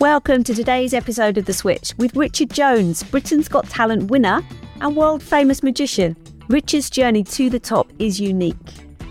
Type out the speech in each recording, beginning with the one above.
Welcome to today's episode of The Switch with Richard Jones, Britain's Got Talent winner and world famous magician. Richard's journey to the top is unique.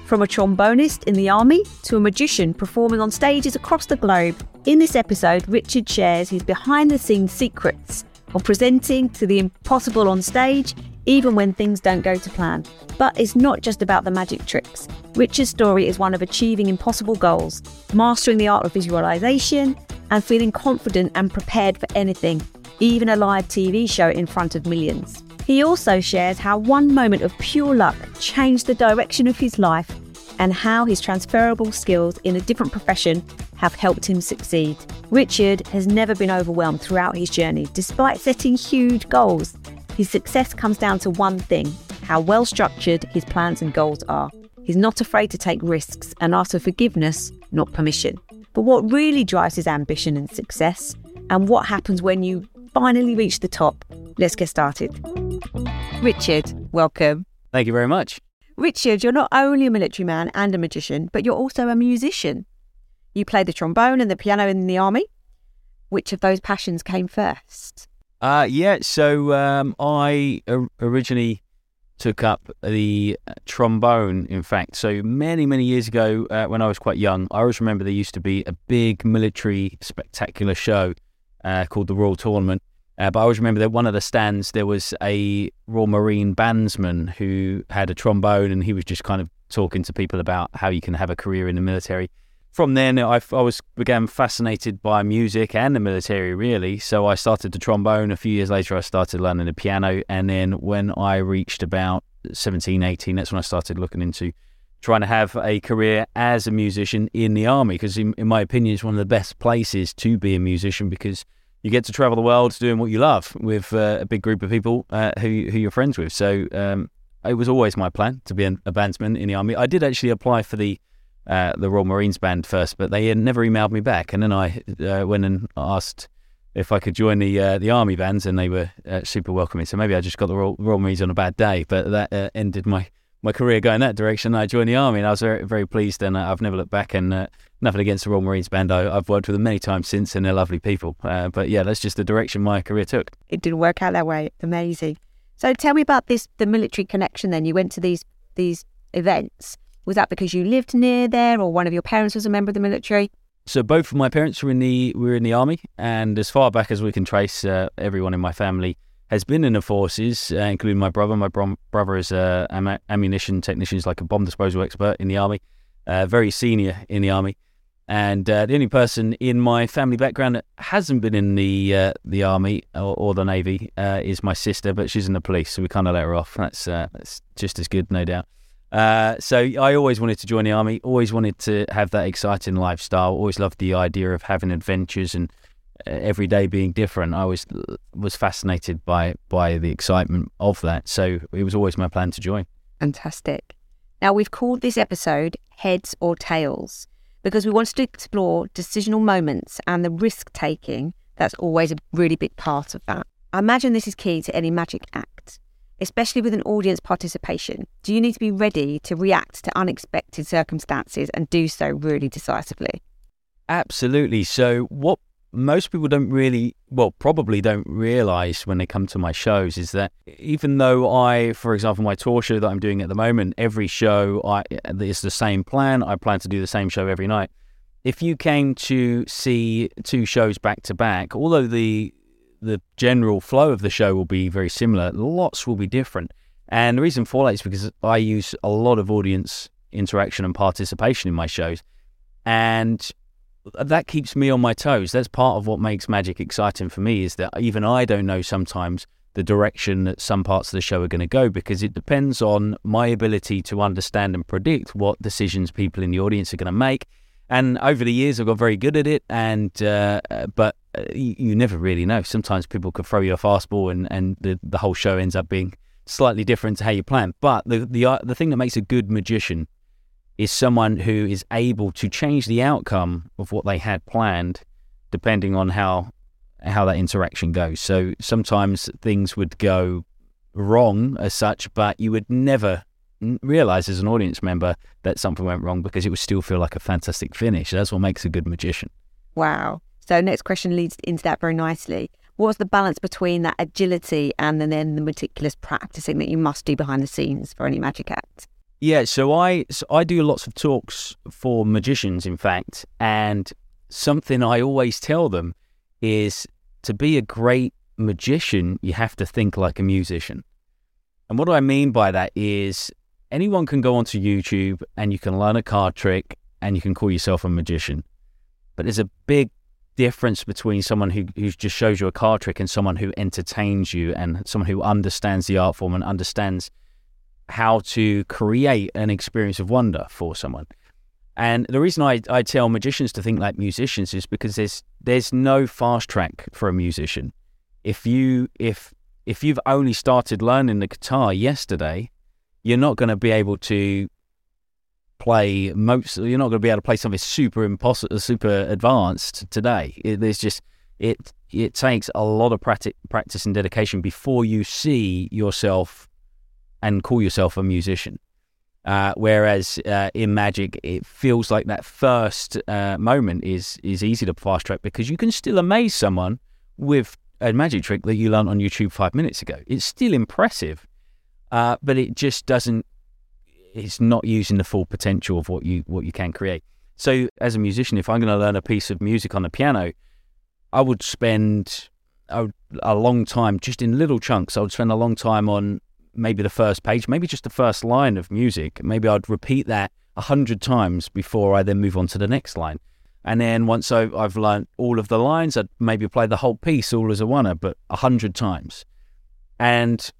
From a trombonist in the army to a magician performing on stages across the globe, in this episode, Richard shares his behind the scenes secrets of presenting to the impossible on stage, even when things don't go to plan. But it's not just about the magic tricks. Richard's story is one of achieving impossible goals, mastering the art of visualization, and feeling confident and prepared for anything, even a live TV show in front of millions. He also shares how one moment of pure luck changed the direction of his life and how his transferable skills in a different profession have helped him succeed. Richard has never been overwhelmed throughout his journey, despite setting huge goals. His success comes down to one thing how well structured his plans and goals are. He's not afraid to take risks and ask for forgiveness, not permission. But what really drives his ambition and success, and what happens when you finally reach the top? Let's get started. Richard, welcome. Thank you very much. Richard, you're not only a military man and a magician, but you're also a musician. You play the trombone and the piano in the army. Which of those passions came first? Uh, yeah, so um, I originally took up the trombone, in fact. So many, many years ago, uh, when I was quite young, I always remember there used to be a big military spectacular show uh, called the Royal Tournament. Uh, but I always remember that one of the stands, there was a Royal Marine bandsman who had a trombone and he was just kind of talking to people about how you can have a career in the military from then I, I was began fascinated by music and the military really. So I started the trombone. A few years later I started learning the piano. And then when I reached about 17 18 that's when I started looking into trying to have a career as a musician in the army because in, in my opinion it's one of the best places to be a musician because you get to travel the world doing what you love with uh, a big group of people uh, who, who you're friends with. So um, it was always my plan to be a, a bandsman in the army. I did actually apply for the uh, the Royal Marines band first, but they never emailed me back. And then I uh, went and asked if I could join the uh, the army bands, and they were uh, super welcoming. So maybe I just got the Royal, Royal Marines on a bad day, but that uh, ended my, my career going that direction. I joined the army, and I was very very pleased, and I've never looked back. And nothing against the Royal Marines band, I, have worked with them many times since, and they're lovely people. but yeah, that's just the direction my career took. It didn't work out that way. Amazing. So tell me about this the military connection. Then you went to these these events was that because you lived near there, or one of your parents was a member of the military? So both of my parents were in the were in the army, and as far back as we can trace, uh, everyone in my family has been in the forces, uh, including my brother. My bro- brother is a am- ammunition technician, is like a bomb disposal expert in the army, uh, very senior in the army. And uh, the only person in my family background that hasn't been in the uh, the army or, or the navy uh, is my sister, but she's in the police, so we kind of let her off. That's that's just as good, no doubt. Uh, so I always wanted to join the army. Always wanted to have that exciting lifestyle. Always loved the idea of having adventures and uh, every day being different. I always was fascinated by by the excitement of that. So it was always my plan to join. Fantastic. Now we've called this episode "Heads or Tails" because we wanted to explore decisional moments and the risk taking. That's always a really big part of that. I imagine this is key to any magic act especially with an audience participation, do you need to be ready to react to unexpected circumstances and do so really decisively? Absolutely. So, what most people don't really, well, probably don't realize when they come to my shows is that even though I, for example, my tour show that I'm doing at the moment, every show I it's the same plan. I plan to do the same show every night. If you came to see two shows back to back, although the the general flow of the show will be very similar. Lots will be different. And the reason for that is because I use a lot of audience interaction and participation in my shows. And that keeps me on my toes. That's part of what makes magic exciting for me is that even I don't know sometimes the direction that some parts of the show are going to go because it depends on my ability to understand and predict what decisions people in the audience are going to make and over the years, I've got very good at it. And uh, but uh, you, you, never really know. Sometimes people could throw you a fastball, and, and the the whole show ends up being slightly different to how you plan. But the the uh, the thing that makes a good magician is someone who is able to change the outcome of what they had planned, depending on how how that interaction goes. So sometimes things would go wrong as such, but you would never realize as an audience member that something went wrong because it would still feel like a fantastic finish. That's what makes a good magician. Wow. So, next question leads into that very nicely. What's the balance between that agility and then the meticulous practicing that you must do behind the scenes for any magic act? Yeah, so I so I do lots of talks for magicians, in fact, and something I always tell them is to be a great magician, you have to think like a musician. And what do I mean by that is anyone can go onto YouTube and you can learn a card trick and you can call yourself a magician. But there's a big difference between someone who, who just shows you a card trick and someone who entertains you and someone who understands the art form and understands how to create an experience of wonder for someone. And the reason I, I tell magicians to think like musicians is because there's there's no fast track for a musician. If you if if you've only started learning the guitar yesterday, you're not going to be able to play most. You're not going to be able to play something super impossible, super advanced today. It, there's just it. It takes a lot of practice, practice and dedication before you see yourself and call yourself a musician. Uh, whereas uh, in Magic, it feels like that first uh, moment is is easy to fast track because you can still amaze someone with a magic trick that you learned on YouTube five minutes ago. It's still impressive, uh, but it just doesn't. It's not using the full potential of what you what you can create. So, as a musician, if I'm going to learn a piece of music on the piano, I would spend a, a long time just in little chunks. I would spend a long time on maybe the first page, maybe just the first line of music. Maybe I'd repeat that a hundred times before I then move on to the next line. And then once I, have learned all of the lines, I'd maybe play the whole piece all as a oneer, but a hundred times. And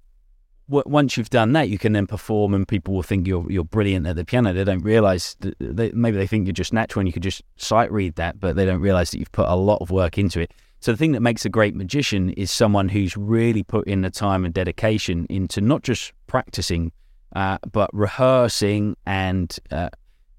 once you've done that, you can then perform, and people will think you're you're brilliant at the piano. They don't realize that they, maybe they think you're just natural and you could just sight read that, but they don't realize that you've put a lot of work into it. So the thing that makes a great magician is someone who's really put in the time and dedication into not just practicing, uh, but rehearsing and uh,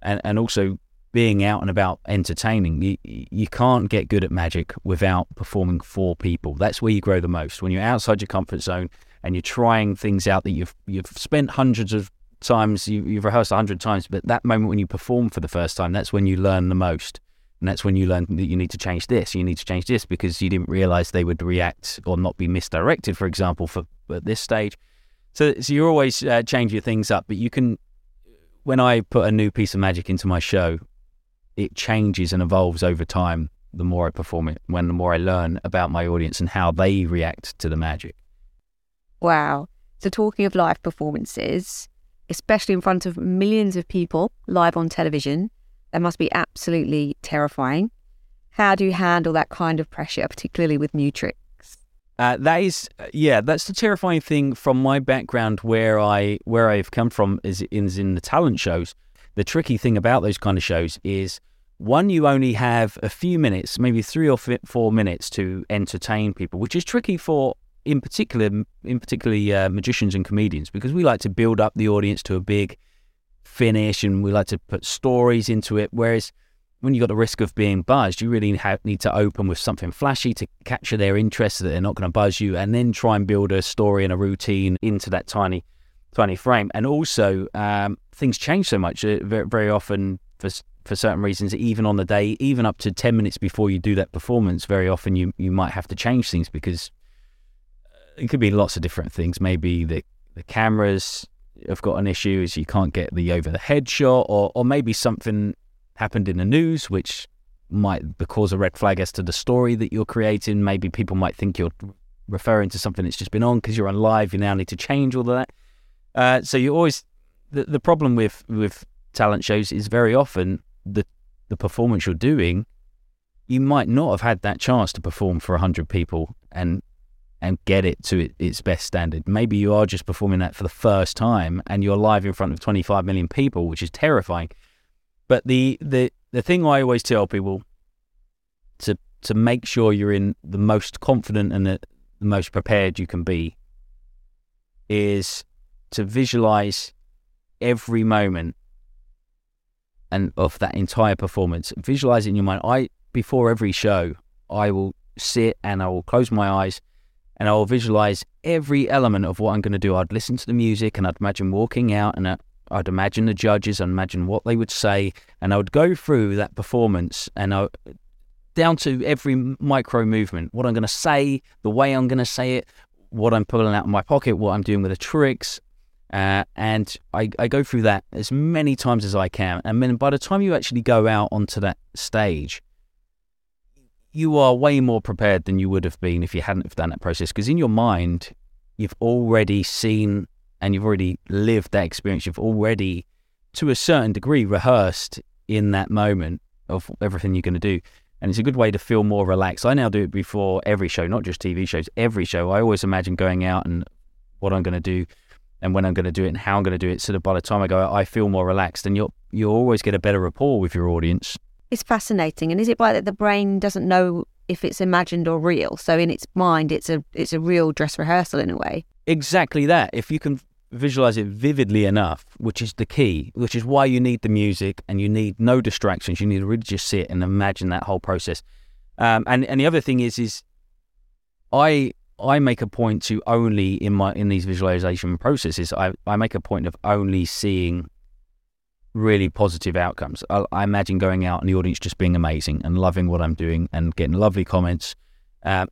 and and also being out and about entertaining. You, you can't get good at magic without performing for people. That's where you grow the most. When you're outside your comfort zone and you're trying things out that you've you've spent hundreds of times, you, you've rehearsed a hundred times, but that moment when you perform for the first time, that's when you learn the most. And that's when you learn that you need to change this, you need to change this because you didn't realize they would react or not be misdirected, for example, for at this stage. So, so you're always uh, changing things up, but you can. When I put a new piece of magic into my show, it changes and evolves over time the more I perform it, when the more I learn about my audience and how they react to the magic. Wow. So, talking of live performances, especially in front of millions of people live on television, that must be absolutely terrifying. How do you handle that kind of pressure, particularly with new tricks? Uh, that is, yeah, that's the terrifying thing from my background, where I where I've come from is in, is in the talent shows. The tricky thing about those kind of shows is one, you only have a few minutes, maybe three or four minutes to entertain people, which is tricky for, in particular, in particularly uh, magicians and comedians, because we like to build up the audience to a big finish and we like to put stories into it. Whereas when you've got the risk of being buzzed, you really have, need to open with something flashy to capture their interest so that they're not going to buzz you, and then try and build a story and a routine into that tiny, tiny frame. And also, um, things change so much. Uh, very, very often, for for certain reasons, even on the day, even up to 10 minutes before you do that performance, very often you, you might have to change things because it could be lots of different things. Maybe the, the cameras have got an issue, as you can't get the over the head shot, or, or maybe something happened in the news which might cause a red flag as to the story that you're creating. Maybe people might think you're referring to something that's just been on because you're on live. You now need to change all that. Uh, so you always the, the problem with with talent shows is very often the the performance you're doing, you might not have had that chance to perform for hundred people and and get it to it, its best standard. Maybe you are just performing that for the first time and you're live in front of 25 million people, which is terrifying. But the the the thing I always tell people to to make sure you're in the most confident and the, the most prepared you can be is to visualize every moment and of that entire performance. Visualize it in your mind. I before every show, I will sit and I will close my eyes and I will visualize every element of what I'm going to do. I'd listen to the music and I'd imagine walking out and I'd imagine the judges and imagine what they would say and I would go through that performance and I down to every micro movement, what I'm going to say, the way I'm going to say it, what I'm pulling out of my pocket, what I'm doing with the tricks. Uh, and I, I go through that as many times as I can. And then by the time you actually go out onto that stage, you are way more prepared than you would have been if you hadn't have done that process. Because in your mind, you've already seen and you've already lived that experience. You've already, to a certain degree, rehearsed in that moment of everything you're going to do. And it's a good way to feel more relaxed. I now do it before every show, not just TV shows, every show. I always imagine going out and what I'm going to do and when I'm going to do it and how I'm going to do it. So that by the time I go out, I feel more relaxed and you'll, you'll always get a better rapport with your audience. It's fascinating. And is it right that the brain doesn't know if it's imagined or real? So in its mind, it's a it's a real dress rehearsal in a way. Exactly that. If you can visualize it vividly enough, which is the key, which is why you need the music and you need no distractions. You need to really just sit and imagine that whole process. Um, and and the other thing is is I I make a point to only in my in these visualization processes I, I make a point of only seeing really positive outcomes. I, I, imagine going out and the audience just being amazing and loving what I'm doing and getting lovely comments. Uh,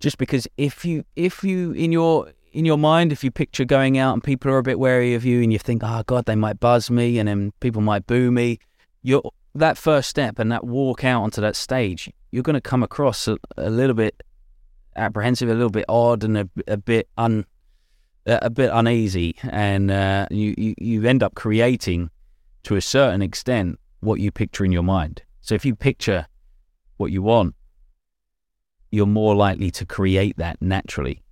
just because if you if you in your in your mind if you picture going out and people are a bit wary of you and you think oh god they might buzz me and then people might boo me you're that first step and that walk out onto that stage you're going to come across a, a, little bit apprehensive a little bit odd and a, a bit un a bit uneasy and uh, you, you you end up creating to a certain extent what you picture in your mind. So if you picture what you want, you're more likely to create that naturally.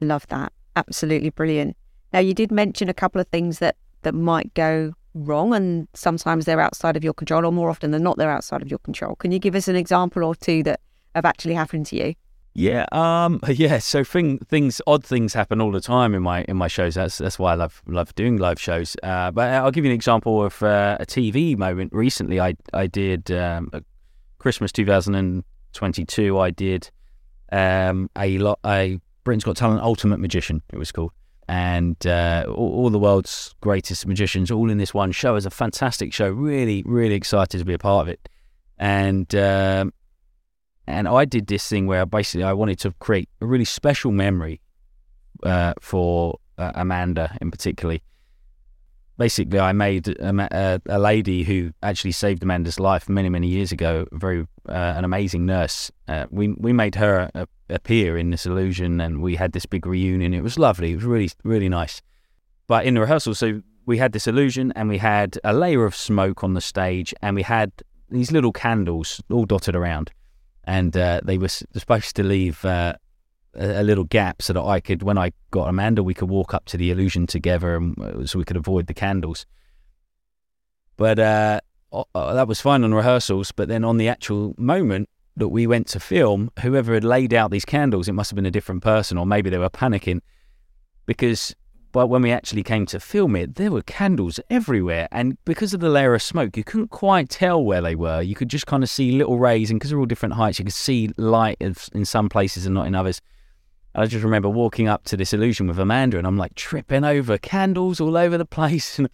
Love that. Absolutely brilliant. Now you did mention a couple of things that that might go wrong and sometimes they're outside of your control or more often than not they're outside of your control. Can you give us an example or two that have actually happened to you? Yeah, um, yeah. So thing, things, odd things happen all the time in my in my shows. That's that's why I love love doing live shows. Uh, but I'll give you an example of uh, a TV moment. Recently, I I did um, Christmas 2022. I did um, a lot a Britain's Got Talent Ultimate Magician. It was called, and uh, all, all, the world's greatest magicians all in this one show. It's a fantastic show. Really, really excited to be a part of it. And um, and I did this thing where basically I wanted to create a really special memory uh, for uh, Amanda in particular. Basically, I made a, a, lady who actually saved Amanda's life many, many years ago. Very, uh, an amazing nurse. Uh, we we made her appear in this illusion, and we had this big reunion. It was lovely. It was really, really nice. But in the rehearsal, so we had this illusion, and we had a layer of smoke on the stage, and we had these little candles all dotted around and uh, they were supposed to leave uh, a, little gap so that I could, when I got Amanda, we could walk up to the illusion together, and uh, so we could avoid the candles. But uh, that was fine on rehearsals. But then on the actual moment that we went to film, whoever had laid out these candles, it must have been a different person, or maybe they were panicking because but when we actually came to film it, there were candles everywhere. And because of the layer of smoke, you couldn't quite tell where they were. You could just kind of see little rays. And because they're all different heights, you could see light in some places and not in others. I just remember walking up to this illusion with Amanda and I'm like tripping over candles all over the place.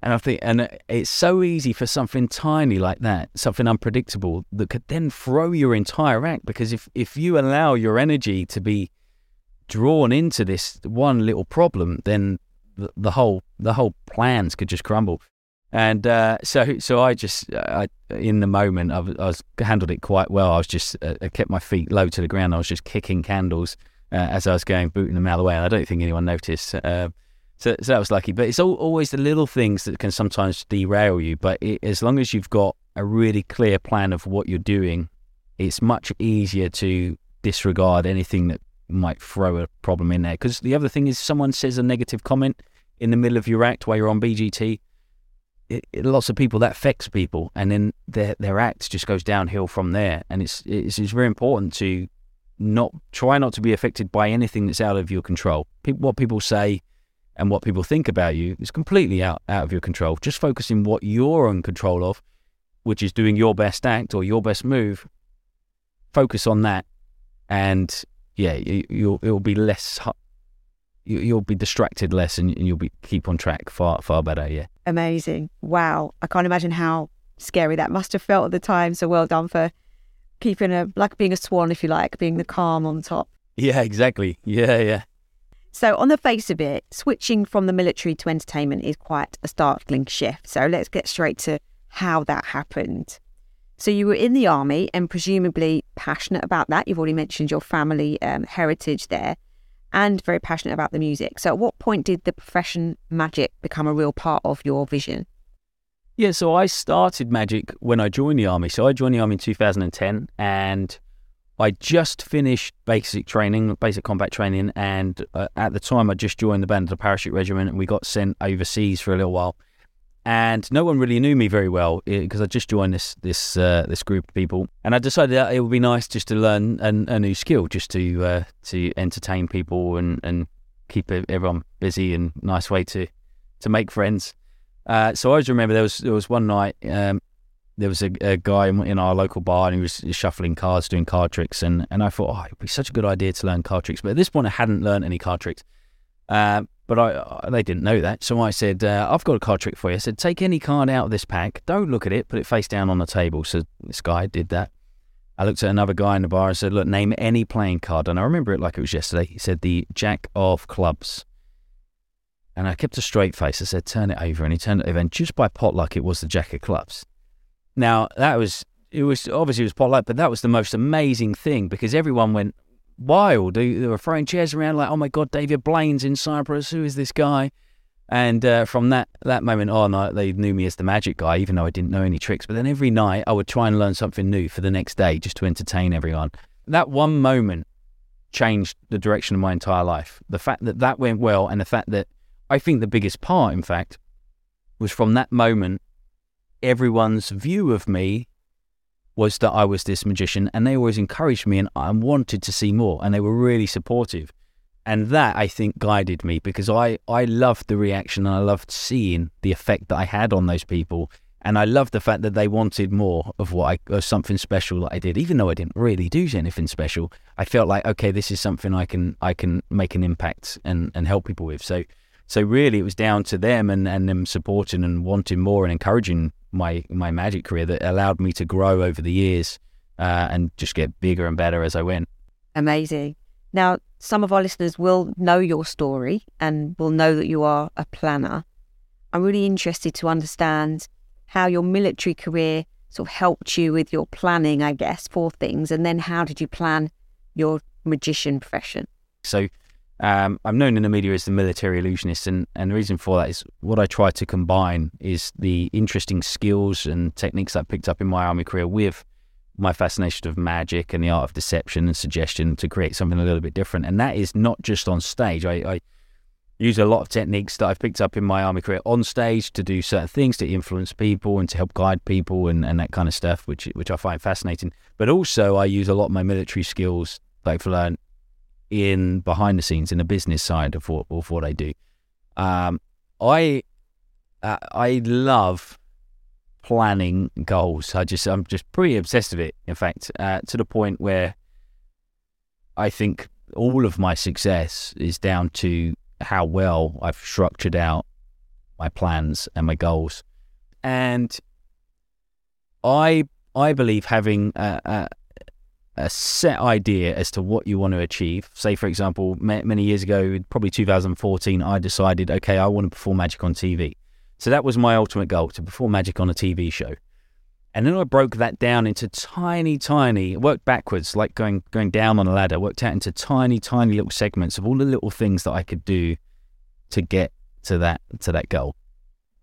And, and I think, and it's so easy for something tiny like that, something unpredictable that could then throw your entire act. Because if, if you allow your energy to be drawn into this one little problem, then the, the whole the whole plans could just crumble. And uh, so, so I just, I, in the moment, I, I was handled it quite well. I was just, uh, I kept my feet low to the ground. I was just kicking candles uh, as I was going, booting them out of the way. And I don't think anyone noticed. Uh, so, so that was lucky. But it's all, always the little things that can sometimes derail you. But it, as long as you've got a really clear plan of what you're doing, it's much easier to disregard anything that might throw a problem in there. Because the other thing is, someone says a negative comment in the middle of your act while you're on BGT. It, it, lots of people that affects people, and then their their act just goes downhill from there. And it's, it's it's very important to not try not to be affected by anything that's out of your control. People, what people say and what people think about you is completely out out of your control. Just focus in what you're in control of, which is doing your best act or your best move. Focus on that, and yeah, you, will it'll be less. You, will be distracted less, and you'll be keep on track far far better. Yeah. Amazing! Wow, I can't imagine how scary that must have felt at the time. So well done for keeping a like being a swan, if you like, being the calm on top. Yeah, exactly. Yeah, yeah. So, on the face of it, switching from the military to entertainment is quite a startling shift. So, let's get straight to how that happened. So, you were in the army and presumably passionate about that. You've already mentioned your family um, heritage there and very passionate about the music. So, at what point did the profession magic become a real part of your vision? Yeah, so I started magic when I joined the army. So, I joined the army in 2010 and I just finished basic training, basic combat training, and uh, at the time I just joined the band of the parachute regiment, and we got sent overseas for a little while. And no one really knew me very well because eh, I just joined this this uh, this group of people, and I decided that it would be nice just to learn an, a new skill, just to uh, to entertain people and, and keep everyone busy and nice way to to make friends. Uh, so I always remember there was there was one night um, there was a, a guy in our local bar and he was shuffling cards, doing card tricks. And, and I thought, oh, it'd be such a good idea to learn card tricks. But at this point, I hadn't learned any card tricks. But I, they didn't know that. So I said, uh, I've got a card trick for you. I said, take any card out of this pack. Don't look at it. Put it face down on the table. So this guy did that. I looked at another guy in the bar and said, look, name any playing card. And I remember it like it was yesterday. He said, the Jack of Clubs. And I kept a straight face. I said, turn it over. And he turned it over. And just by potluck, it was the Jack of Clubs. Now that was it was obviously it was potluck, but that was the most amazing thing because everyone went wild. They, were throwing chairs around like, "Oh my God, David Blaine's in Cyprus. Who is this guy?" And uh, from that that moment on, I, they knew me as the magic guy, even though I didn't know any tricks. But then every night, I would try and learn something new for the next day, just to entertain everyone. That one moment changed the direction of my entire life. The fact that that went well, and the fact that I think the biggest part, in fact, was from that moment everyone's view of me was that I was this magician, and they always encouraged me and I wanted to see more, and they were really supportive. And that I think guided me because I, I loved the reaction and I loved seeing the effect that I had on those people. And I loved the fact that they wanted more of what I, of something special that I did, even though I didn't really do anything special. I felt like, okay, this is something I can, I can make an impact and, and help people with. So, so really it was down to them and, and them supporting and wanting more and encouraging my my magic career that allowed me to grow over the years uh, and just get bigger and better as I went. Amazing. Now, some of our listeners will know your story and will know that you are a planner. I'm really interested to understand how your military career sort of helped you with your planning, I guess, for things, and then how did you plan your magician profession? So, um, I'm known in the media as the military illusionist, and, and the reason for that is what I try to combine is the interesting skills and techniques I picked up in my army career with my fascination of magic and the art of deception and suggestion to create something a little bit different. And that is not just on stage. I, I use a lot of techniques that I've picked up in my army career on stage to do certain things to influence people and to help guide people and, and that kind of stuff, which which I find fascinating. But also, I use a lot of my military skills that I've learned in behind the scenes in the business side of what of what I do. Um, I uh, I love planning goals. I just I'm just pretty obsessed with it. In fact, uh, to the point where I think all of my success is down to how well I've structured out my plans and my goals. And I I believe having a, a, a set idea as to what you want to achieve. Say, for example, many years ago, probably 2014, I decided, okay, I want to perform magic on TV. So that was my ultimate goal to perform magic on a TV show. And then I broke that down into tiny, tiny, worked backwards, like going going down on a ladder, worked out into tiny, tiny little segments of all the little things that I could do to get to that to that goal.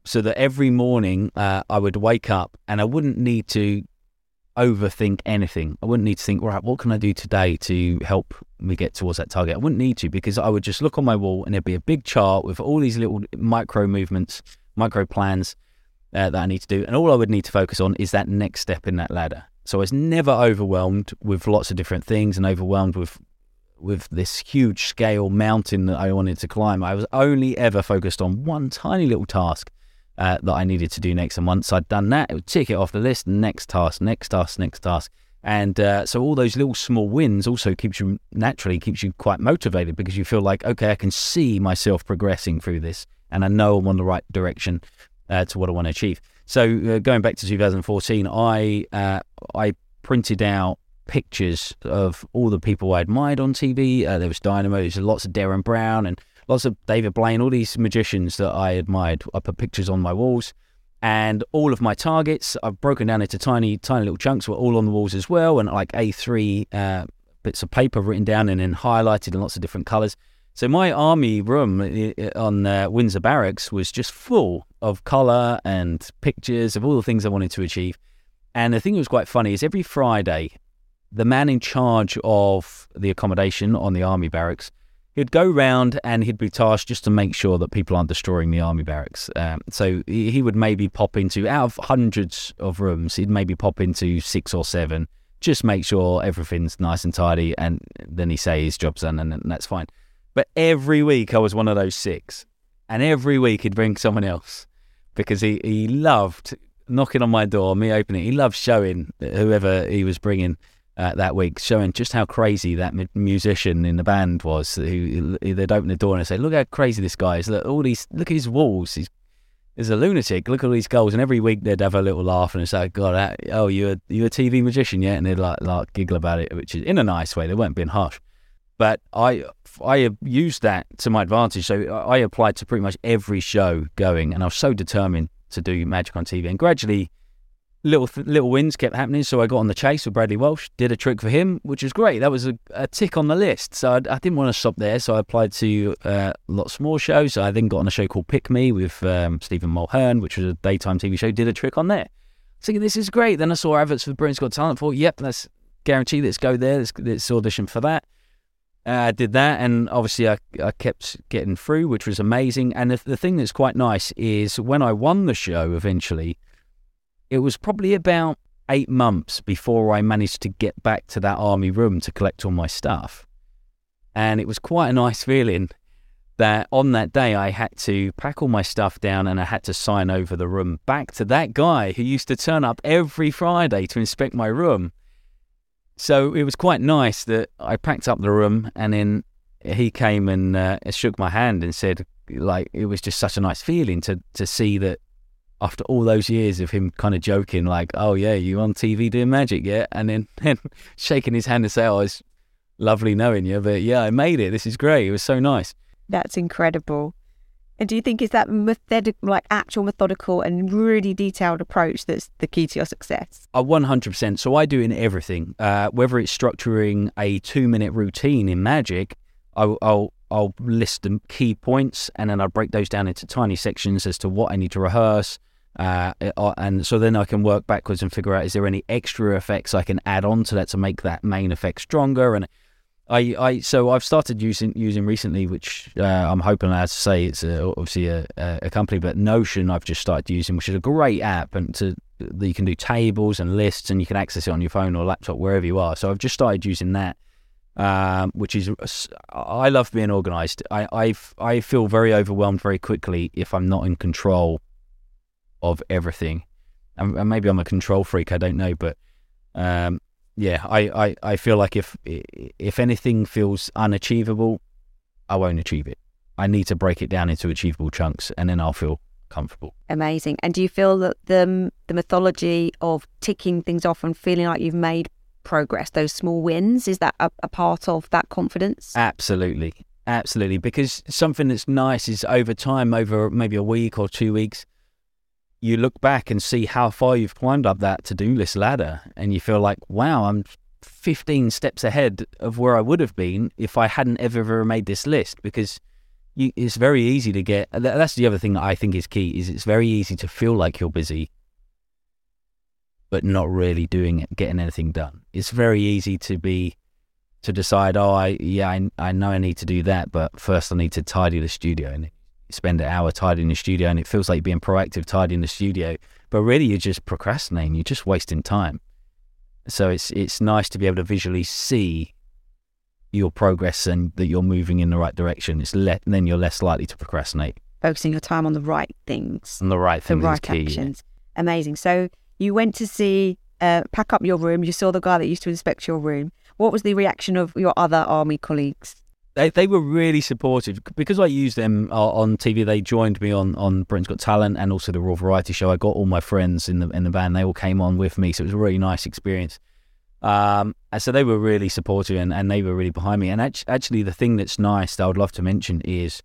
So that every morning uh, I would wake up and I wouldn't need to overthink anything. I wouldn't need to think, right, what can I do today to help me get towards that target? I wouldn't need to because I would just look on my wall and there'd be a big chart with all these little micro movements, micro plans uh, that I need to do. And all I would need to focus on is that next step in that ladder. So I was never overwhelmed with lots of different things and overwhelmed with with this huge scale mountain that I wanted to climb. I was only ever focused on one tiny little task uh, that I needed to do next. And once I'd done that, it would tick it off the list. Next task, next task, next task. And uh, so all those little small wins also keeps you naturally keeps you quite motivated because you feel like okay, I can see myself progressing through this, and I know I'm on the right direction uh, to what I want to achieve. So uh, going back to 2014, I uh, I printed out pictures of all the people I admired on TV. Uh, there was Dynamo, there was lots of Derren Brown and lots of David Blaine, all these magicians that I admired. I put pictures on my walls. And all of my targets, I've broken down into tiny, tiny little chunks, were all on the walls as well, and like A3 uh, bits of paper written down and then highlighted in lots of different colours. So my army room on uh, Windsor Barracks was just full of colour and pictures of all the things I wanted to achieve. And the thing that was quite funny is every Friday, the man in charge of the accommodation on the army barracks, he'd go round and he'd be tasked just to make sure that people aren't destroying the army barracks. Um, so he, he would maybe pop into, out of hundreds of rooms, he'd maybe pop into six or seven, just make sure everything's nice and tidy. And then he say his job's done and, and that's fine. But every week I was one of those six. And every week he'd bring someone else because he, he loved knocking on my door, me opening He loved showing whoever he was bringing uh, that week, showing just how crazy that musician in the band was. Who they'd open the door and say, "Look how crazy this guy is! Look all these, look at his walls. He's he's a lunatic. Look at all these goals." And every week they'd have a little laugh and say, "God, oh, you're you're a TV magician, yeah?" And they'd like like giggle about it, which is in a nice way. They weren't being harsh. But I I used that to my advantage. So I applied to pretty much every show going, and I was so determined to do magic on TV. And gradually, little little wins kept happening. So I got on the chase with Bradley Walsh, did a trick for him, which was great. That was a, a tick on the list. So I, I, didn't want to stop there. So I applied to uh, lots more shows. So I then got on a show called Pick Me with um, Stephen Mulhern, which was a daytime TV show. Did a trick on there. Thinking this is great. Then I saw adverts for Britain's Got Talent. Thought, yep, let's guarantee. Let's go there. Let's, let's audition for that. Uh, I did that, and obviously I, I kept getting through, which was amazing. And the, the thing that's quite nice is when I won the show eventually, it was probably about eight months before I managed to get back to that army room to collect all my stuff. And it was quite a nice feeling that on that day I had to pack all my stuff down and I had to sign over the room back to that guy who used to turn up every Friday to inspect my room. So it was quite nice that I packed up the room and then he came and uh, shook my hand and said, like, it was just such a nice feeling to, to see that after all those years of him kind of joking, like, oh, yeah, you on TV doing magic, yeah? And then, then shaking his hand and say, oh, it's lovely knowing you, but yeah, I made it. This is great. It was so nice. That's incredible. And do you think is that methodic, like actual methodical and really detailed approach that's the key to your success? A one hundred percent. So I do in everything, uh, whether it's structuring a two-minute routine in Magic, I'll, I'll I'll list the key points and then I'll break those down into tiny sections as to what I need to rehearse. Uh, uh and so then I can work backwards and figure out is there any extra effects I can add on to that to make that main effect stronger and I, I so I've started using using recently, which uh, I'm hoping as to say it's a, obviously a, a, company, but Notion I've just started using, which is a great app, and to you can do tables and lists, and you can access it on your phone or laptop wherever you are. So I've just started using that, um, which is I love being organised. I I I feel very overwhelmed very quickly if I'm not in control of everything, and, maybe I'm a control freak. I don't know, but um, yeah, I, I, I feel like if if anything feels unachievable, I won't achieve it. I need to break it down into achievable chunks, and then I'll feel comfortable. Amazing. And do you feel that the the methodology of ticking things off and feeling like you've made progress, those small wins, is that a, a part of that confidence? Absolutely, absolutely. Because something that's nice is over time, over maybe a week or two weeks, you look back and see how far you've climbed up that to do list ladder, and you feel like, wow, I'm 15 steps ahead of where I would have been if I hadn't ever, ever made this list because you, it's very easy to get. That's the other thing that I think is key is it's very easy to feel like you're busy, but not really doing it, getting anything done. It's very easy to be to decide, oh, I yeah, I, I know I need to do that, but first I need to tidy the studio and spend an hour tidying the studio and it feels like being proactive tidying the studio but really you're just procrastinating you're just wasting time. So it's it's nice to be able to visually see your progress and that you're moving in the right direction. It's le- then you're less likely to procrastinate. Focusing your time on the right things. On the right things the right key, yeah. amazing. So you went to see uh, pack up your room you saw the guy that used to inspect your room what was the reaction of your other army colleagues they, they were really supportive because I used them uh, on TV. They joined me on, on Britain's Got Talent and also the Royal Variety Show. I got all my friends in the in the band. They all came on with me, so it was a really nice experience. Um, and so they were really supportive and, and they were really behind me. And actually, actually, the thing that's nice that I would love to mention is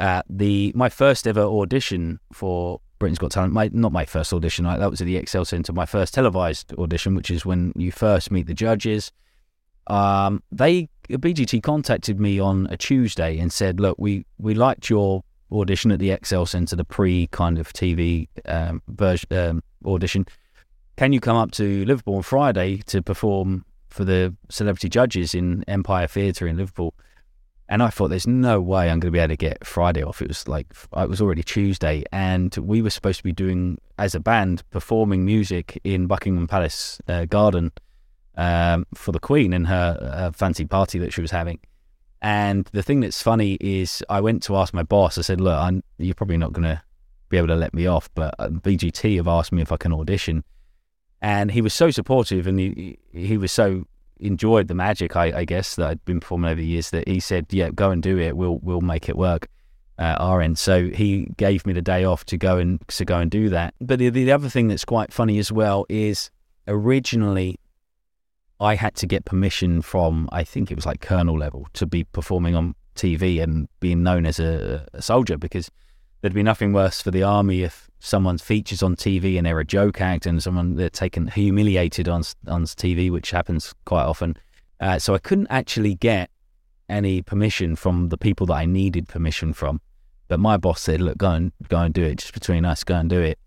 uh, the my first ever audition for Britain's Got Talent. My not my first audition. I, that was at the ExCeL Centre. My first televised audition, which is when you first meet the judges. Um, they BGT contacted me on a Tuesday and said, "Look, we we liked your audition at the ExCeL Centre, the pre kind of TV um, version um, audition. Can you come up to Liverpool on Friday to perform for the celebrity judges in Empire Theatre in Liverpool?" And I thought, there's no way I'm going to be able to get Friday off. It was like, it was already Tuesday. And we were supposed to be doing, as a band, performing music in Buckingham Palace uh, Garden um, for the Queen and her, fancy party that she was having. And the thing that's funny is, I went to ask my boss. I said, "Look, I'm, you're probably not going to be able to let me off, but uh, BGT have asked me if I can audition." And he was so supportive, and he he was so enjoyed the magic, I, I, guess, that I'd been performing over the years. That he said, "Yeah, go and do it. We'll we'll make it work." Uh, our end. So he gave me the day off to go and to go and do that. But the, the other thing that's quite funny as well is originally I had to get permission from I think it was like colonel level to be performing on TV and being known as a, a soldier because there'd be nothing worse for the army if someone features on TV and they're a joke act and someone they're taken humiliated on on TV, which happens quite often. Uh, so I couldn't actually get any permission from the people that I needed permission from. But my boss said, "Look, go and go and do it. Just between us, go and do it."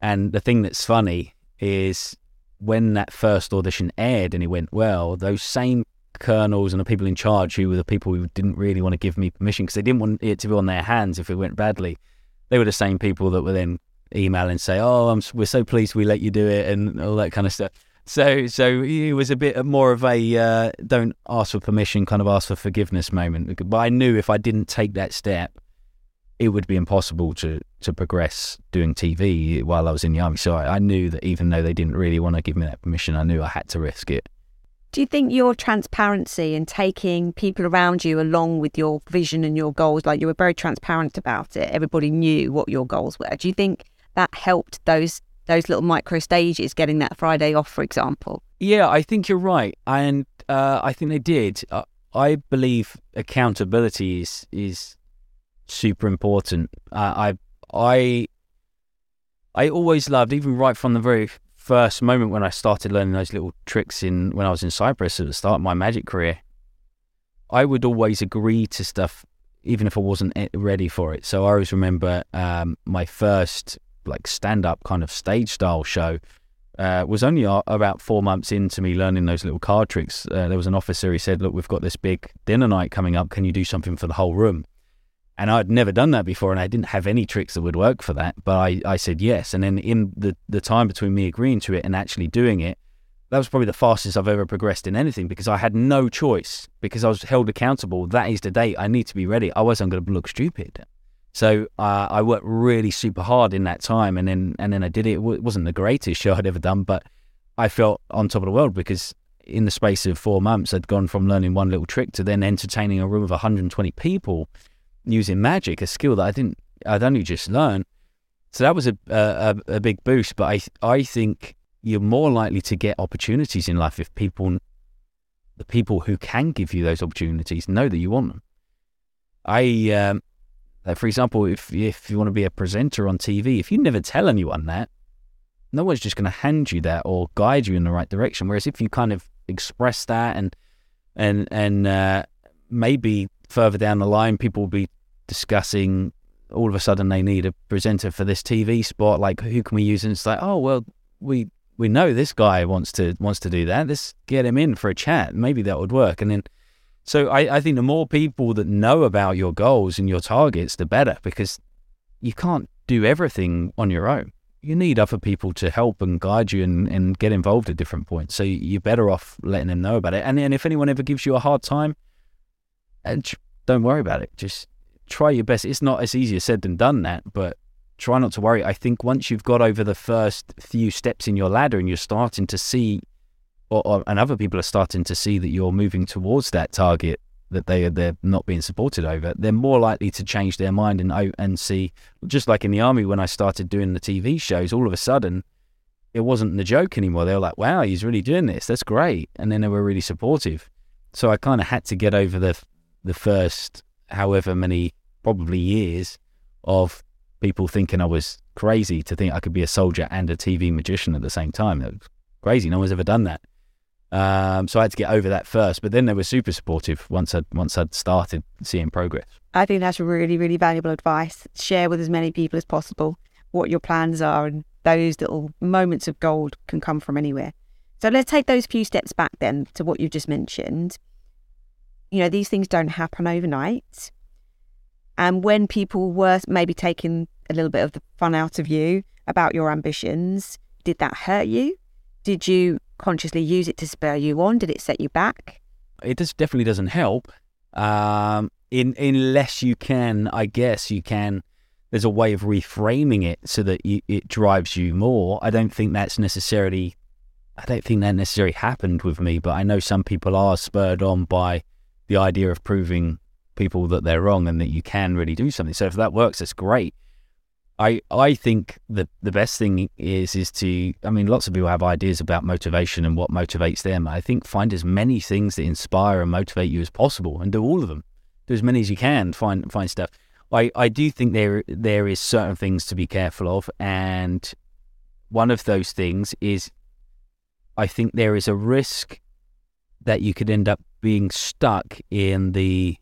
And the thing that's funny is when that first audition aired and it went well, those same colonels and the people in charge who were the people who didn't really want to give me permission because they didn't want it to be on their hands if it went badly. They were the same people that were then email and say, "Oh, I'm, we're so pleased we let you do it," and all that kind of stuff. So, so it was a bit more of a uh, don't ask for permission, kind of ask for forgiveness moment. But I knew if I didn't take that step, it would be impossible to to progress doing TV while I was in the army. So I, I knew that even though they didn't really want to give me that permission, I knew I had to risk it. Do you think your transparency and taking people around you along with your vision and your goals, like you were very transparent about it, everybody knew what your goals were. Do you think that helped those those little micro stages, getting that Friday off, for example? Yeah, I think you're right, and uh, I think they did. Uh, I believe accountability is is super important. Uh, I I I always loved, even right from the very first moment when I started learning those little tricks in when I was in Cyprus at the start of my magic career, I would always agree to stuff even if I wasn't ready for it. So I always remember um, my first like stand up kind of stage style show uh, was only about four months into me learning those little card tricks. Uh, there was an officer who said, "Look, we've got this big dinner night coming up. Can you do something for the whole room?" And I'd never done that before, and I didn't have any tricks that would work for that. But I, I said yes. And then in the, the time between me agreeing to it and actually doing it, that was probably the fastest I've ever progressed in anything because I had no choice because I was held accountable. That is the date. I need to be ready. Otherwise, I wasn't going to look stupid. So uh, I worked really super hard in that time, and then and then I did it. It wasn't the greatest show I'd ever done, but I felt on top of the world because in the space of four months, I'd gone from learning one little trick to then entertaining a room of 120 people using magic, a skill that I didn't, I'd only just learned. So that was a, a, a big boost. But I, I think you're more likely to get opportunities in life if people, the people who can give you those opportunities, know that you want them. I, um, like for example, if if you want to be a presenter on TV, if you never tell anyone that, no one's just going to hand you that or guide you in the right direction. Whereas if you kind of express that and and and uh, maybe further down the line, people will be discussing. All of a sudden, they need a presenter for this TV spot. Like, who can we use? And it's like, oh well, we we know this guy wants to wants to do that. Let's get him in for a chat. Maybe that would work. And then, so I, I think the more people that know about your goals and your targets, the better, because you can't do everything on your own. You need other people to help and guide you and, and get involved at different points. So you're better off letting them know about it. And and if anyone ever gives you a hard time, eh, don't worry about it. Just try your best. It's not as easy as said than done that, but try not to worry. I think once you've got over the first few steps in your ladder and you're starting to see, or, or and other people are starting to see that you're moving towards that target that they are they're not being supported over, they're more likely to change their mind and oh, and see. Just like in the army, when I started doing the TV shows, all of a sudden it wasn't the joke anymore. They were like, "Wow, he's really doing this. That's great," and then they were really supportive. So I kind of had to get over the the first however many probably years of people thinking I was crazy to think I could be a soldier and a TV magician at the same time. That was crazy. No one's ever done that. Um, so I had to get over that first. But then they were super supportive once I once I'd started seeing progress. I think that's really really valuable advice. Share with as many people as possible what your plans are, and those little moments of gold can come from anywhere. So let's take those few steps back then to what you've just mentioned. You know, these things don't happen overnight. And when people were maybe taking a little bit of the fun out of you about your ambitions, did that hurt you? Did you consciously use it to spur you on? Did it set you back? It just definitely doesn't help. Um, in unless you can, I guess you can. There's a way of reframing it so that you, it drives you more. I don't think that's necessarily. I don't think that necessarily happened with me, but I know some people are spurred on by the idea of proving people that they're wrong and that you can really do something. So if that works, that's great. I I think the the best thing is is to I mean lots of people have ideas about motivation and what motivates them. I think find as many things that inspire and motivate you as possible and do all of them. Do as many as you can. Find find stuff. I, I do think there there is certain things to be careful of and one of those things is I think there is a risk that you could end up being stuck in the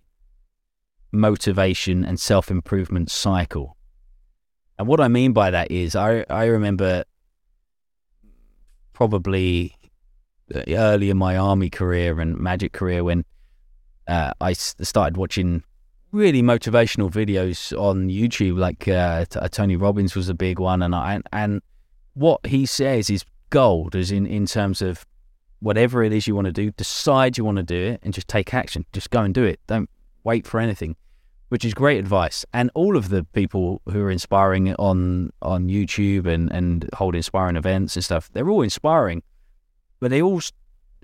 motivation and self improvement cycle. And what I mean by that is, I, I remember probably early in my army career and magic career when uh, I started watching really motivational videos on YouTube, like uh, uh, Tony Robbins was a big one, and I, and what he says is gold, as in in terms of whatever it is you want to do, decide you want to do it, and just take action. Just go and do it. Don't wait for anything which is great advice. And all of the people who are inspiring on on YouTube and and hold inspiring events and stuff, they're all inspiring, but they all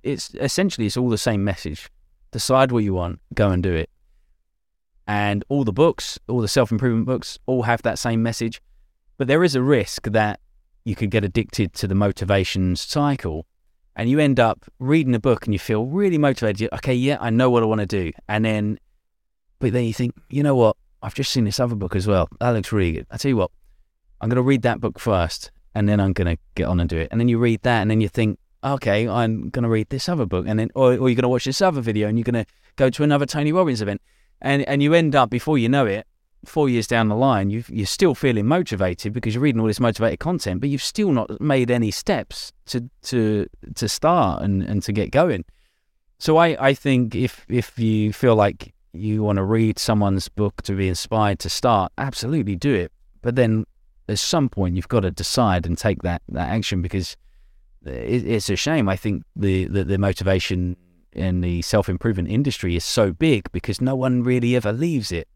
it's essentially it's all the same message. Decide what you want, go and do it. And all the books, all the self improvement books, all have that same message. But there is a risk that you could get addicted to the motivation cycle and you end up reading a book and you feel really motivated. Okay, yeah, I know what I want to do. And then but then you think, you know what? I've just seen this other book as well. That looks really good. I tell you what, I'm going to read that book first, and then I'm going to get on and do it. And then you read that, and then you think, okay, I'm going to read this other book, and then, or, or you're going to watch this other video, and you're going to go to another Tony Robbins event, and and you end up before you know it, four years down the line, you you're still feeling motivated because you're reading all this motivated content, but you've still not made any steps to to to start and, and to get going. So I, I think if if you feel like you want to read someone's book to be inspired to start, absolutely do it. But then at some point you've got to decide and take that, that action because it, it's a shame. I think the, the, the motivation in the self improvement industry is so big because no one really ever leaves it.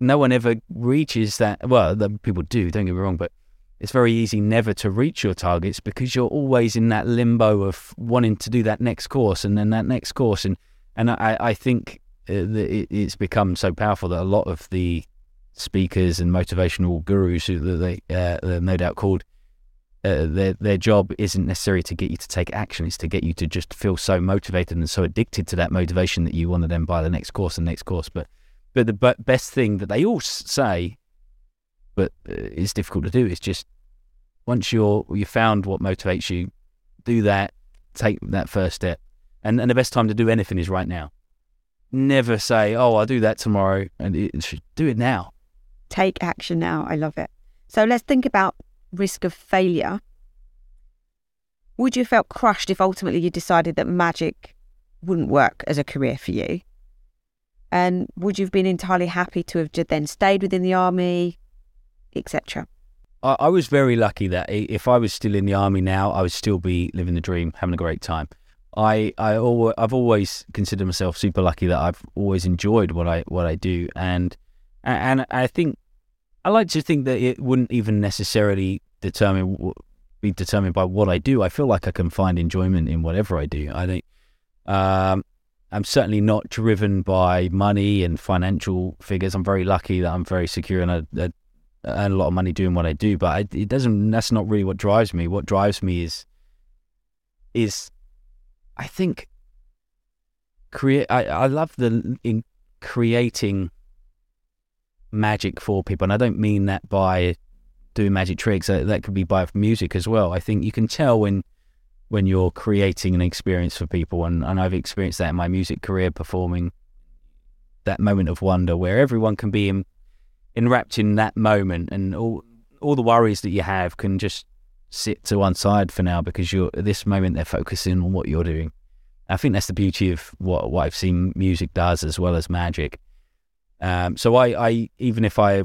No one ever reaches that. Well, people do, don't get me wrong, but it's very easy never to reach your targets because you're always in that limbo of wanting to do that next course and then that next course. And, and I, I think it's become so powerful that a lot of the speakers and motivational gurus who they uh, they're no doubt called uh, their their job isn't necessarily to get you to take action it's to get you to just feel so motivated and so addicted to that motivation that you want to then buy the next course and next course but but the best thing that they all say but uh, it's difficult to do is just once you're you found what motivates you do that take that first step and and the best time to do anything is right now never say, "Oh, I'll do that tomorrow," and it, do it now. Take action now. I love it. So let's think about risk of failure. Would you have felt crushed if ultimately you decided that magic wouldn't work as a career for you? And would you have been entirely happy to have then stayed within the army, etc.? I, I was very lucky that if I was still in the army now, I would still be living the dream, having a great time. I I always, I've always considered myself super lucky that I've always enjoyed what I what I do, and and I think I like to think that it wouldn't even necessarily determine be determined by what I do. I feel like I can find enjoyment in whatever I do. I think um, I'm certainly not driven by money and financial figures. I'm very lucky that I'm very secure and I, a earn a lot of money doing what I do, but I, it doesn't. That's not really what drives me. What drives me is is I think create. I, I love the in creating magic for people, and I don't mean that by doing magic tricks. That, that could be by music as well. I think you can tell when when you're creating an experience for people, and, and I've experienced that in my music career performing that moment of wonder where everyone can be in, enwrapped in that moment, and all all the worries that you have can just sit to one side for now because you're at this moment they're focusing on what you're doing. I think that's the beauty of what what I've seen music does as well as magic. Um, so I, I even if I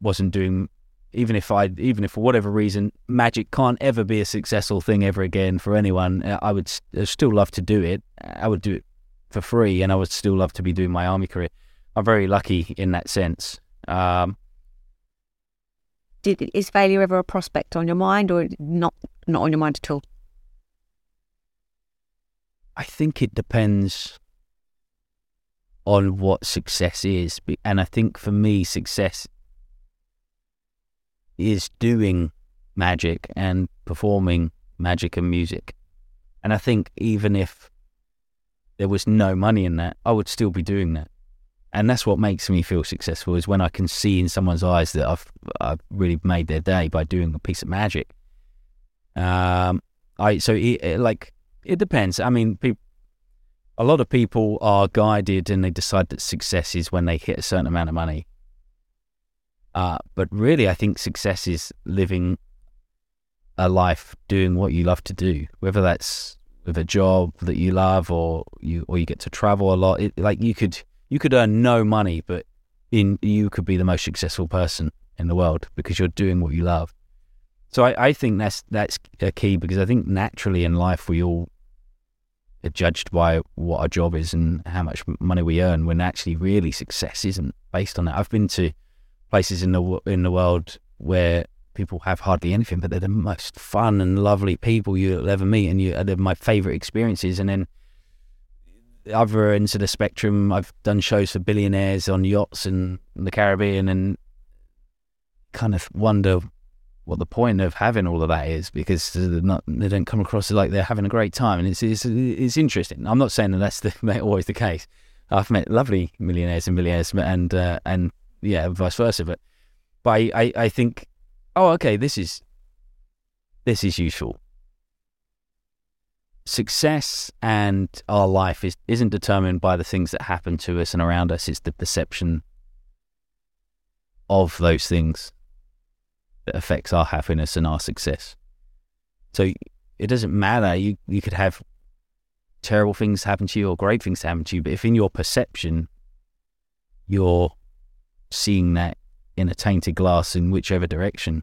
wasn't doing even if I even if for whatever reason magic can't ever be a successful thing ever again for anyone, uh, I would still love to do it. I would do it for free, and I would still love to be doing my army career. I'm very lucky in that sense. Um, Did, is failure ever a prospect on your mind, or not? Not on your mind at all. I think it depends on what success is, and I think for me, success is doing magic and performing magic and music. And I think even if there was no money in that, I would still be doing that. And that's what makes me feel successful is when I can see in someone's eyes that I've I've really made their day by doing a piece of magic. Um, I so it, it, like it depends. I mean, people, a lot of people are guided and they decide that success is when they hit a certain amount of money. Uh, but really, I think success is living a life doing what you love to do, whether that's with a job that you love or you or you get to travel a lot. It, like you could you could earn no money, but in you could be the most successful person in the world because you're doing what you love. So I, I think that's that's a key because I think naturally in life we all are judged by what our job is and how much money we earn when actually really success isn't based on that. I've been to places in the in the world where people have hardly anything, but they're the most fun and lovely people you'll ever meet, and you they're my favorite experiences. And then the other ends of the spectrum, I've done shows for billionaires on yachts in the Caribbean, and kind of wonder what the point of having all of that is because not, they don't come across like they're having a great time, and it's it's, it's interesting. I'm not saying that that's the, always the case. I've met lovely millionaires and millionaires, and uh, and yeah, vice versa. But but I, I, I think oh, okay, this is this is useful. Success and our life is isn't determined by the things that happen to us and around us. It's the perception of those things that affects our happiness and our success. So it doesn't matter. You you could have terrible things happen to you or great things happen to you, but if in your perception you're seeing that in a tainted glass in whichever direction,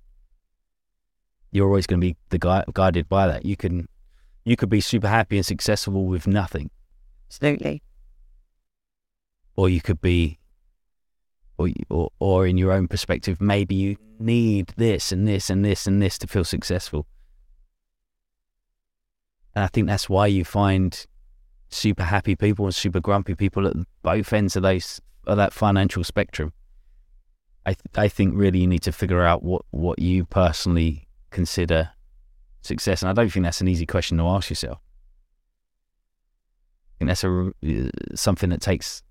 you're always going to be the gui- guided by that. You can you could be super happy and successful with nothing. Absolutely. Or you could be, or, or or in your own perspective, maybe you need this and this and this and this to feel successful. And I think that's why you find super happy people and super grumpy people at both ends of those of that financial spectrum. I th- I think really you need to figure out what, what you personally consider success, and I don't think that's an easy question to ask yourself. I think that's a uh, something that takes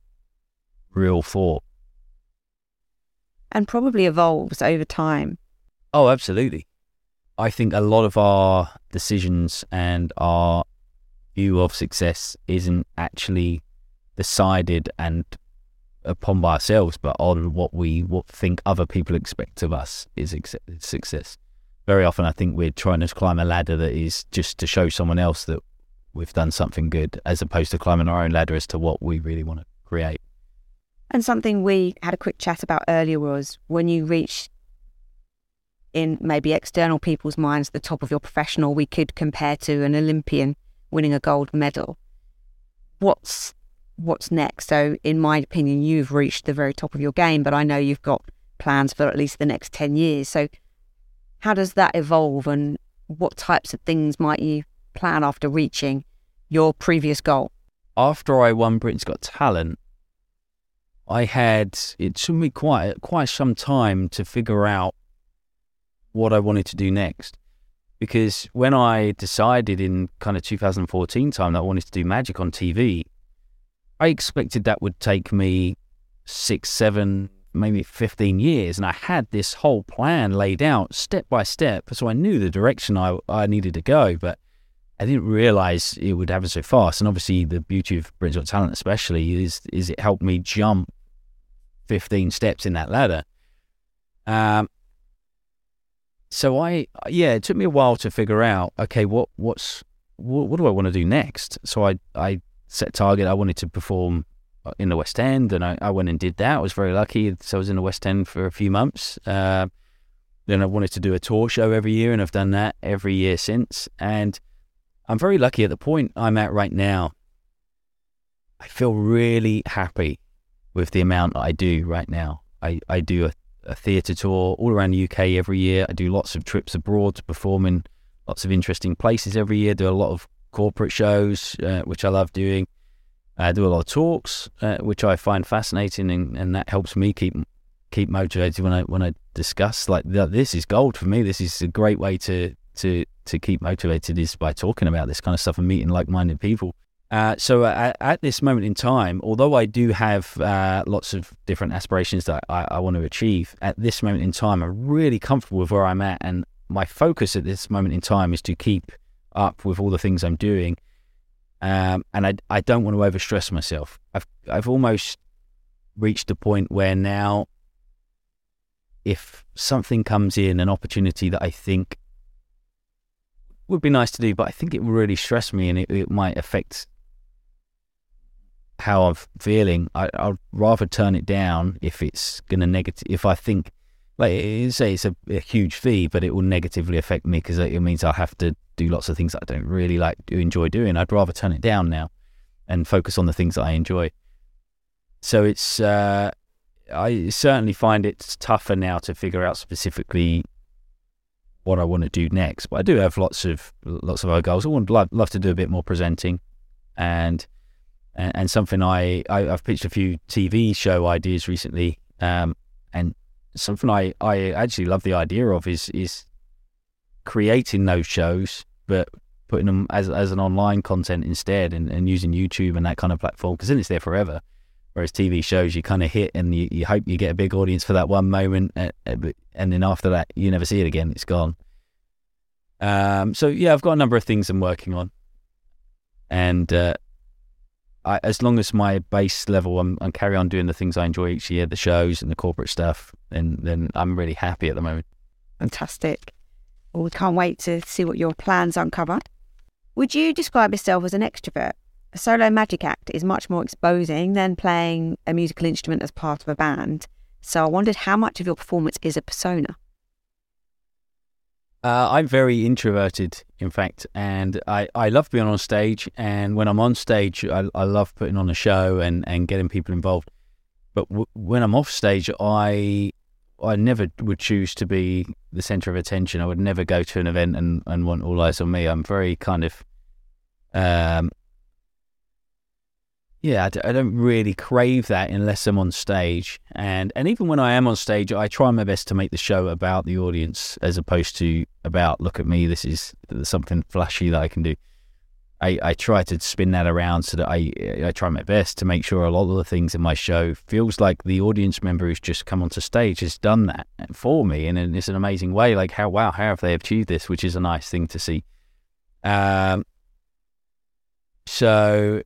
real thought and probably evolves over time. Oh, absolutely. I think a lot of our decisions and our view of success isn't actually decided and upon by ourselves, but on what we what think other people expect of us is success. Very often, I think we're trying to climb a ladder that is just to show someone else that we've done something good, as opposed to climbing our own ladder as to what we really want to create. And something we had a quick chat about earlier was when you reach in maybe external people's minds the top of your professional, we could compare to an Olympian winning a gold medal. What's what's next. So, in my opinion, you've reached the very top of your game, but I know you've got plans for at least the next 10 years. So, how does that evolve and what types of things might you plan after reaching your previous goal? After I won Britain's Got Talent, I had it took me quite quite some time to figure out what I wanted to do next. Because when I decided in kind of 2014 time that I wanted to do magic on TV, I expected that would take me six, seven, maybe 15 years. And I had this whole plan laid out step by step. So I knew the direction I, I needed to go, but I didn't realize it would happen so fast. And obviously, the beauty of Got Talent, especially, is, is it helped me jump 15 steps in that ladder. Um, so I, yeah, it took me a while to figure out, okay, what, what's, what, what do I want to do next? So I, I set target. I wanted to perform in the West End, and I, I went and did that. I was very lucky. So I was in the West End for a few months. Uh, then I wanted to do a tour show every year, and I've done that every year since. And I'm very lucky at the point I'm at right now. I feel really happy with the amount I do right now. I, I do a, a theatre tour all around the UK every year. I do lots of trips abroad to perform in lots of interesting places every year. Do a lot of corporate shows, uh, which I love doing. I do a lot of talks, uh, which I find fascinating, and, and that helps me keep keep motivated when I when I discuss like this is gold for me. This is a great way to to to keep motivated is by talking about this kind of stuff and meeting like minded people. Uh, so at, at, this moment in time, although I do have uh, lots of different aspirations that I, I, want to achieve, at this moment in time, I'm really comfortable with where I'm at, and my focus at this moment in time is to keep up with all the things I'm doing um, and I, I don't want to overstress myself. I've, I've almost reached a point where now, if something comes in, an opportunity that I think would be nice to do, but I think it would really stress me and it, it might affect how I'm feeling. I, I'd rather turn it down if it's going to negative. If I think, like, say it's a, a huge fee, but it will negatively affect me because it means I'll have to do lots of things that I don't really like to enjoy doing. I'd rather turn it down now and focus on the things that I enjoy. So it's uh, I certainly find it's tougher now to figure out specifically what I want to do next. But I do have lots of lots of other goals. I would love, love to do a bit more presenting, and and, and something I, I have pitched a few TV show ideas recently, um, and something I, I actually love the idea of is is creating those shows, but putting them as as an online content instead, and, and using YouTube and that kind of platform because then it's there forever. Whereas TV shows, you kind of hit and you, you hope you get a big audience for that one moment, uh, uh, and then after that, you never see it again. It's gone. Um, so yeah, I've got a number of things I'm working on, and uh, I, as long as my base level, I'm, I'm carry on doing the things I enjoy each year, the shows and the corporate stuff, and then I'm really happy at the moment. Fantastic. Well, we can't wait to see what your plans uncover. Would you describe yourself as an extrovert? A solo magic act is much more exposing than playing a musical instrument as part of a band. So I wondered how much of your performance is a persona. Uh, I'm very introverted, in fact, and I, I love being on stage. And when I'm on stage, I, I love putting on a show and, and getting people involved. But w- when I'm off stage, I I never would choose to be the center of attention. I would never go to an event and, and want all eyes on me. I'm very kind of, um, yeah, I d- I don't really crave that unless I'm on stage. And and even when I am on stage, I try my best to make the show about the audience as opposed to about look at me. This is something flashy that I can do. I, I try to spin that around so that I I try my best to make sure a lot of the things in my show feels like the audience member who's just come onto stage has done that for me, and it's an amazing way. Like how wow, how have they achieved this? Which is a nice thing to see. Um. So,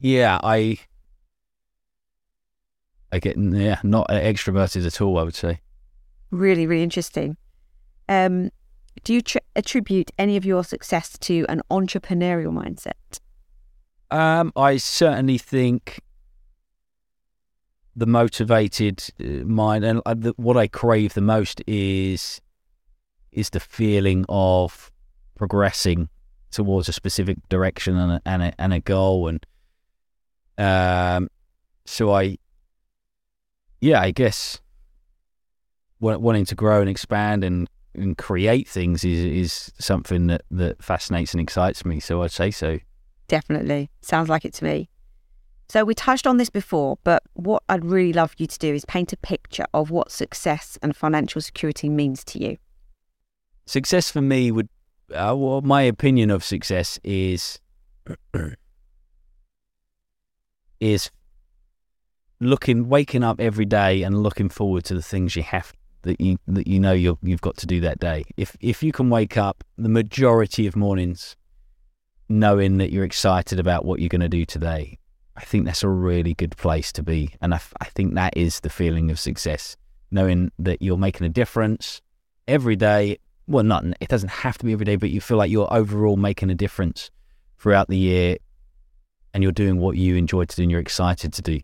yeah, I I get yeah not extroverted at all. I would say. Really, really interesting. Um, do you tr- attribute any of your success to an entrepreneurial mindset? Um, I certainly think the motivated uh, mind and uh, the, what I crave the most is is the feeling of progressing towards a specific direction and a, and a, and a goal and um so I yeah I guess wanting to grow and expand and and create things is is something that that fascinates and excites me. So I'd say so. Definitely, sounds like it to me. So we touched on this before, but what I'd really love you to do is paint a picture of what success and financial security means to you. Success for me would, uh, well, my opinion of success is is looking, waking up every day and looking forward to the things you have that you that you know you you've got to do that day. If if you can wake up the majority of mornings knowing that you're excited about what you're going to do today, I think that's a really good place to be. And I, I think that is the feeling of success, knowing that you're making a difference every day. Well, not it doesn't have to be every day, but you feel like you're overall making a difference throughout the year, and you're doing what you enjoy to do and you're excited to do.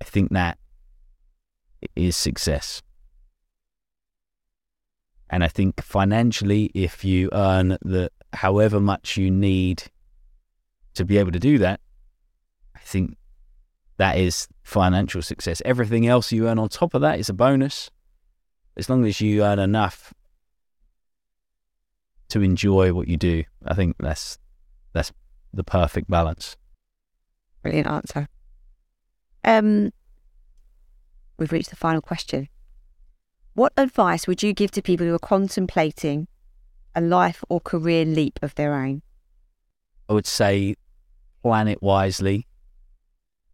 I think that is success. And I think financially, if you earn the however much you need to be able to do that, I think that is financial success. Everything else you earn on top of that is a bonus. As long as you earn enough to enjoy what you do, I think that's that's the perfect balance. Brilliant answer. Um, we've reached the final question. What advice would you give to people who are contemplating a life or career leap of their own? I would say plan it wisely.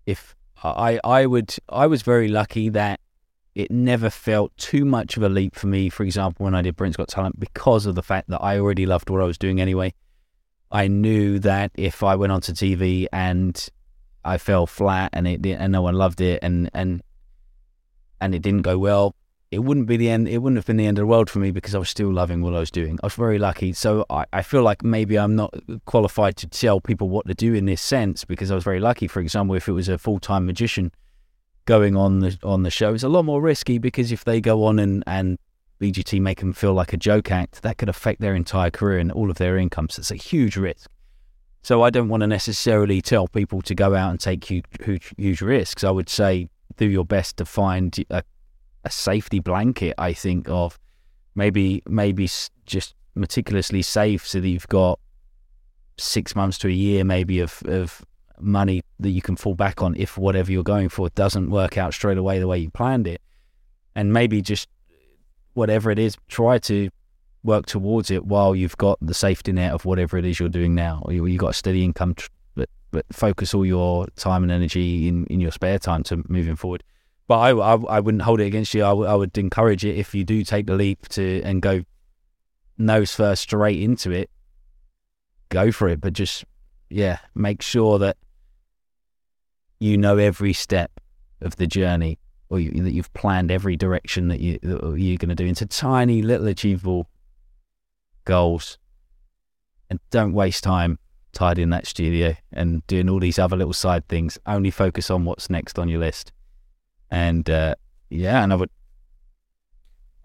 If I, I would, I was very lucky that it never felt too much of a leap for me. For example, when I did Britain's Got Talent, because of the fact that I already loved what I was doing anyway. I knew that if I went onto TV and I fell flat and it and no one loved it and and and it didn't go well, it wouldn't be the end. It wouldn't have been the end of the world for me because I was still loving what I was doing. I was very lucky. So I, I feel like maybe I'm not qualified to tell people what to do in this sense because I was very lucky. For example, if it was a full time magician going on the on the show, it's a lot more risky because if they go on and and BGT make them feel like a joke act, that could affect their entire career and all of their income. So it's a huge risk. So I don't want to necessarily tell people to go out and take huge, huge, huge risks. I would say do your best to find a, a safety blanket. I think of maybe maybe just meticulously safe so that you've got six months to a year maybe of of money that you can fall back on if whatever you're going for doesn't work out straight away the way you planned it, and maybe just whatever it is, try to work towards it while you've got the safety net of whatever it is you're doing now, or you, have got a steady income, but but focus all your time and energy in, in your spare time to moving forward. But I, I, I wouldn't hold it against you. I, w- I would encourage it if you do take the leap to and go nose first straight into it. Go for it, but just yeah, make sure that you know every step of the journey, or you, that you've planned every direction that you that you're going to do into tiny little achievable goals, and don't waste time tidying that studio and doing all these other little side things. Only focus on what's next on your list. And uh, yeah, and I would,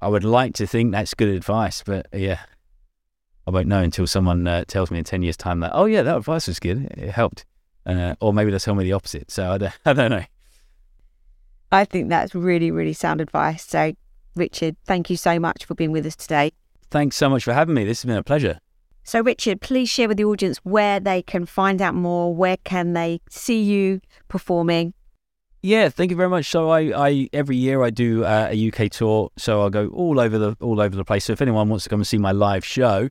I would like to think that's good advice, but yeah, I won't know until someone uh, tells me in ten years' time that oh yeah, that advice was good, it helped, uh, or maybe they'll tell me the opposite. So I don't, I don't know. I think that's really, really sound advice. So, Richard, thank you so much for being with us today. Thanks so much for having me. This has been a pleasure. So, Richard, please share with the audience where they can find out more. Where can they see you performing? Yeah, thank you very much. So I, I every year I do uh, a UK tour, so I'll go all over the all over the place. So if anyone wants to come and see my live show,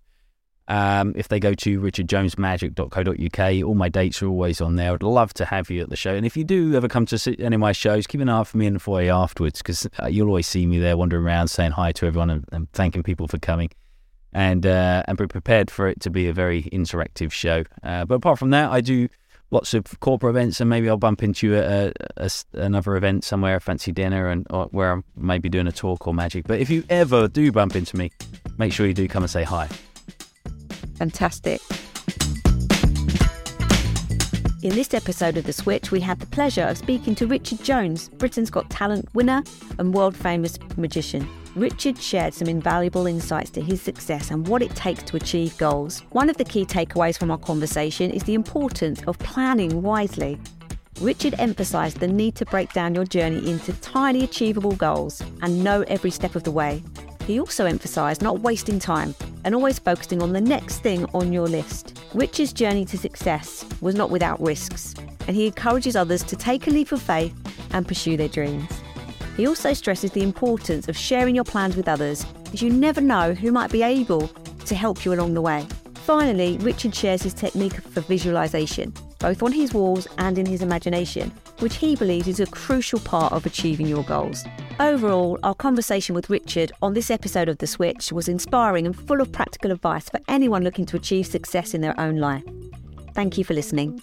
um, if they go to richardjonesmagic.co.uk, all my dates are always on there. I'd love to have you at the show. And if you do ever come to any of my shows, keep an eye out for me in the foyer afterwards because uh, you'll always see me there wandering around saying hi to everyone and, and thanking people for coming. And uh, and be prepared for it to be a very interactive show. Uh, but apart from that, I do lots of corporate events, and maybe I'll bump into you at a, a, another event somewhere, a fancy dinner, and where I'm maybe doing a talk or magic. But if you ever do bump into me, make sure you do come and say hi. Fantastic. In this episode of The Switch, we had the pleasure of speaking to Richard Jones, Britain's Got Talent winner and world famous magician. Richard shared some invaluable insights to his success and what it takes to achieve goals. One of the key takeaways from our conversation is the importance of planning wisely. Richard emphasised the need to break down your journey into tiny achievable goals and know every step of the way. He also emphasised not wasting time and always focusing on the next thing on your list. Richard's journey to success was not without risks. and he encourages others to take a leap of faith and pursue their dreams. He also stresses the importance of sharing your plans with others, as you never know who might be able to help you along the way. Finally, Richard shares his technique for visualization, both on his walls and in his imagination, which he believes is a crucial part of achieving your goals. Overall, our conversation with Richard on this episode of The Switch was inspiring and full of practical advice for anyone looking to achieve success in their own life. Thank you for listening.